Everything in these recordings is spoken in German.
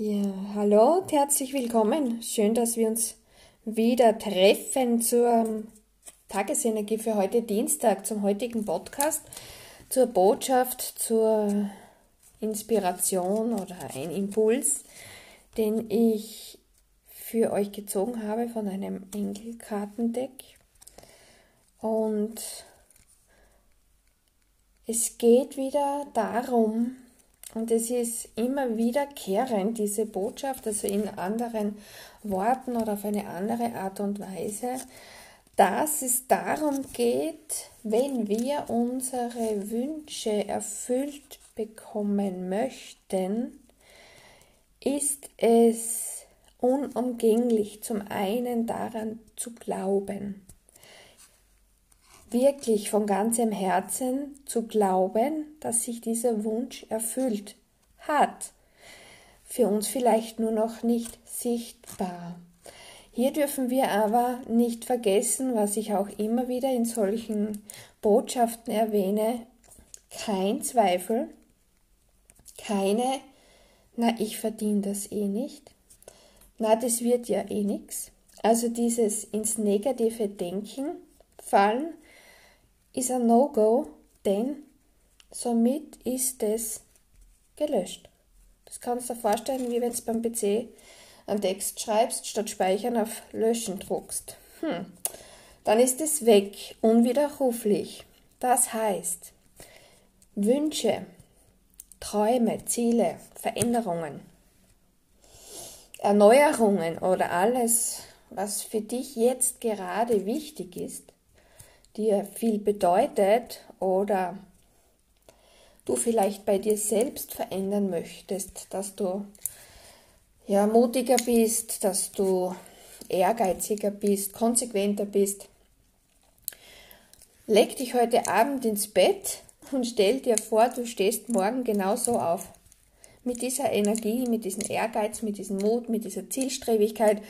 Ja, hallo und herzlich willkommen. Schön, dass wir uns wieder treffen zur Tagesenergie für heute Dienstag, zum heutigen Podcast, zur Botschaft, zur Inspiration oder ein Impuls, den ich für euch gezogen habe von einem Engelkartendeck. Und es geht wieder darum, und es ist immer wiederkehrend, diese Botschaft, also in anderen Worten oder auf eine andere Art und Weise, dass es darum geht, wenn wir unsere Wünsche erfüllt bekommen möchten, ist es unumgänglich, zum einen daran zu glauben, wirklich von ganzem Herzen zu glauben, dass sich dieser Wunsch erfüllt hat. Für uns vielleicht nur noch nicht sichtbar. Hier dürfen wir aber nicht vergessen, was ich auch immer wieder in solchen Botschaften erwähne, kein Zweifel, keine, na, ich verdiene das eh nicht, na, das wird ja eh nichts. Also dieses ins negative Denken fallen, ist ein No-Go, denn somit ist es gelöscht. Das kannst du dir vorstellen, wie wenn du beim PC einen Text schreibst, statt Speichern auf Löschen druckst. Hm. Dann ist es weg, unwiderruflich. Das heißt, Wünsche, Träume, Ziele, Veränderungen, Erneuerungen oder alles, was für dich jetzt gerade wichtig ist, dir viel bedeutet oder du vielleicht bei dir selbst verändern möchtest, dass du ja mutiger bist, dass du ehrgeiziger bist, konsequenter bist. Leg dich heute Abend ins Bett und stell dir vor, du stehst morgen genauso auf. Mit dieser Energie, mit diesem Ehrgeiz, mit diesem Mut, mit dieser Zielstrebigkeit,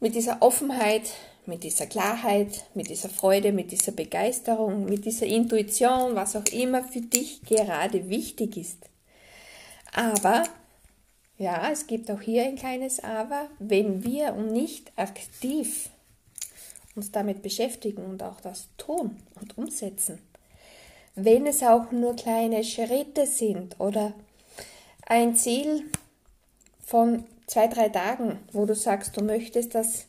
mit dieser Offenheit, mit dieser Klarheit, mit dieser Freude, mit dieser Begeisterung, mit dieser Intuition, was auch immer für dich gerade wichtig ist. Aber, ja, es gibt auch hier ein kleines Aber, wenn wir nicht aktiv uns damit beschäftigen und auch das tun und umsetzen, wenn es auch nur kleine Schritte sind oder ein Ziel von zwei, drei Tagen, wo du sagst, du möchtest das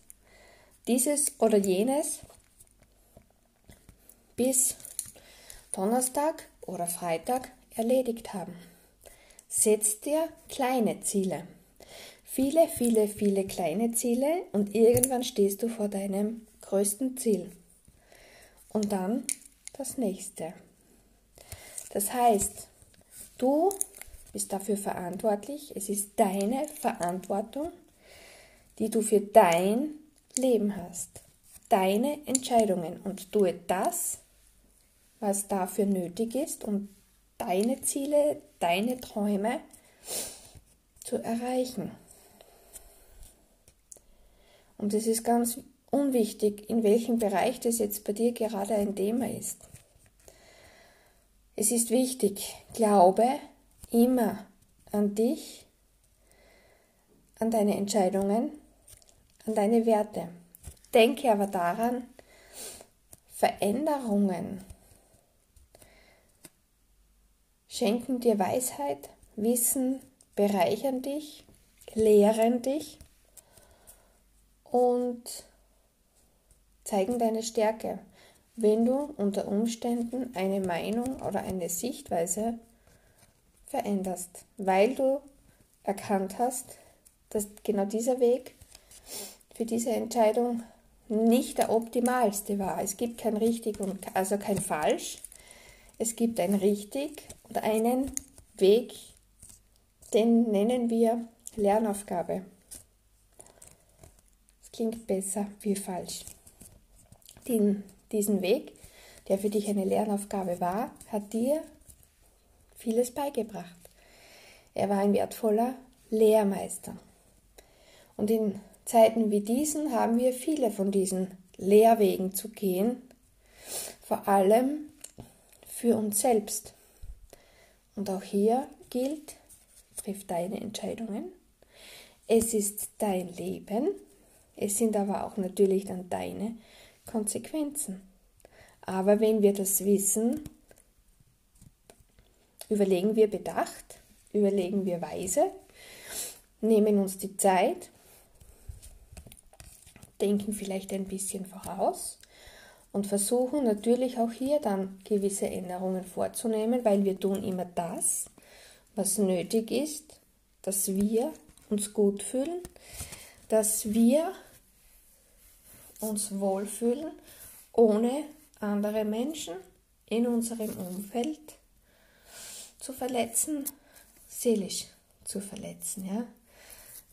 dieses oder jenes bis Donnerstag oder Freitag erledigt haben. Setz dir kleine Ziele. Viele, viele, viele kleine Ziele und irgendwann stehst du vor deinem größten Ziel. Und dann das nächste. Das heißt, du bist dafür verantwortlich. Es ist deine Verantwortung, die du für dein Leben hast. Deine Entscheidungen und tue das, was dafür nötig ist, um deine Ziele, deine Träume zu erreichen. Und es ist ganz unwichtig, in welchem Bereich das jetzt bei dir gerade ein Thema ist. Es ist wichtig, glaube immer an dich, an deine Entscheidungen an deine Werte. Denke aber daran, Veränderungen schenken dir Weisheit, Wissen, bereichern dich, lehren dich und zeigen deine Stärke, wenn du unter Umständen eine Meinung oder eine Sichtweise veränderst, weil du erkannt hast, dass genau dieser Weg für diese Entscheidung nicht der optimalste war. Es gibt kein richtig und also kein falsch. Es gibt ein richtig und einen Weg, den nennen wir Lernaufgabe. Es klingt besser wie falsch. Den, diesen Weg, der für dich eine Lernaufgabe war, hat dir vieles beigebracht. Er war ein wertvoller Lehrmeister. Und in Zeiten wie diesen haben wir viele von diesen Lehrwegen zu gehen, vor allem für uns selbst. Und auch hier gilt, triff deine Entscheidungen, Es ist dein Leben. Es sind aber auch natürlich dann deine Konsequenzen. Aber wenn wir das wissen, überlegen wir bedacht, überlegen wir weise, nehmen uns die Zeit, denken vielleicht ein bisschen voraus und versuchen natürlich auch hier dann gewisse Änderungen vorzunehmen, weil wir tun immer das, was nötig ist, dass wir uns gut fühlen, dass wir uns wohlfühlen, ohne andere Menschen in unserem Umfeld zu verletzen, seelisch zu verletzen. Ja?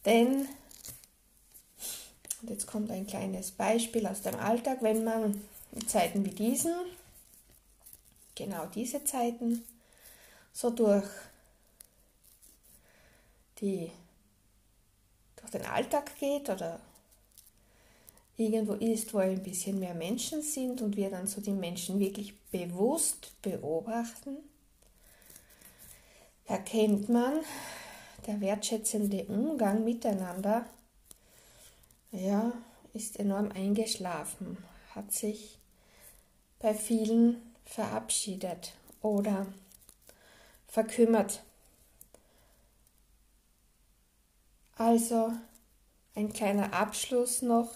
Denn, und jetzt kommt ein kleines Beispiel aus dem Alltag, wenn man in Zeiten wie diesen, genau diese Zeiten, so durch, die, durch den Alltag geht oder irgendwo ist, wo ein bisschen mehr Menschen sind und wir dann so die Menschen wirklich bewusst beobachten, erkennt man, der wertschätzende Umgang miteinander ja, ist enorm eingeschlafen, hat sich bei vielen verabschiedet oder verkümmert. Also ein kleiner Abschluss noch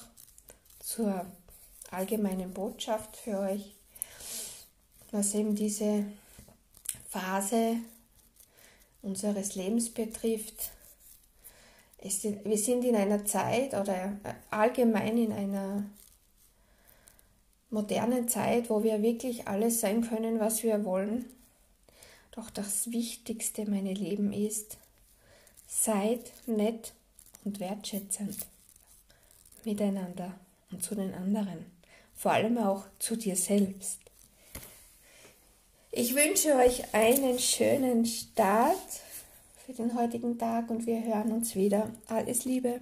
zur allgemeinen Botschaft für euch, was eben diese Phase unseres Lebens betrifft. Es, wir sind in einer Zeit oder allgemein in einer modernen Zeit, wo wir wirklich alles sein können, was wir wollen. Doch das Wichtigste, meine Lieben, ist, seid nett und wertschätzend miteinander und zu den anderen, vor allem auch zu dir selbst. Ich wünsche euch einen schönen Start für den heutigen Tag und wir hören uns wieder. Alles Liebe.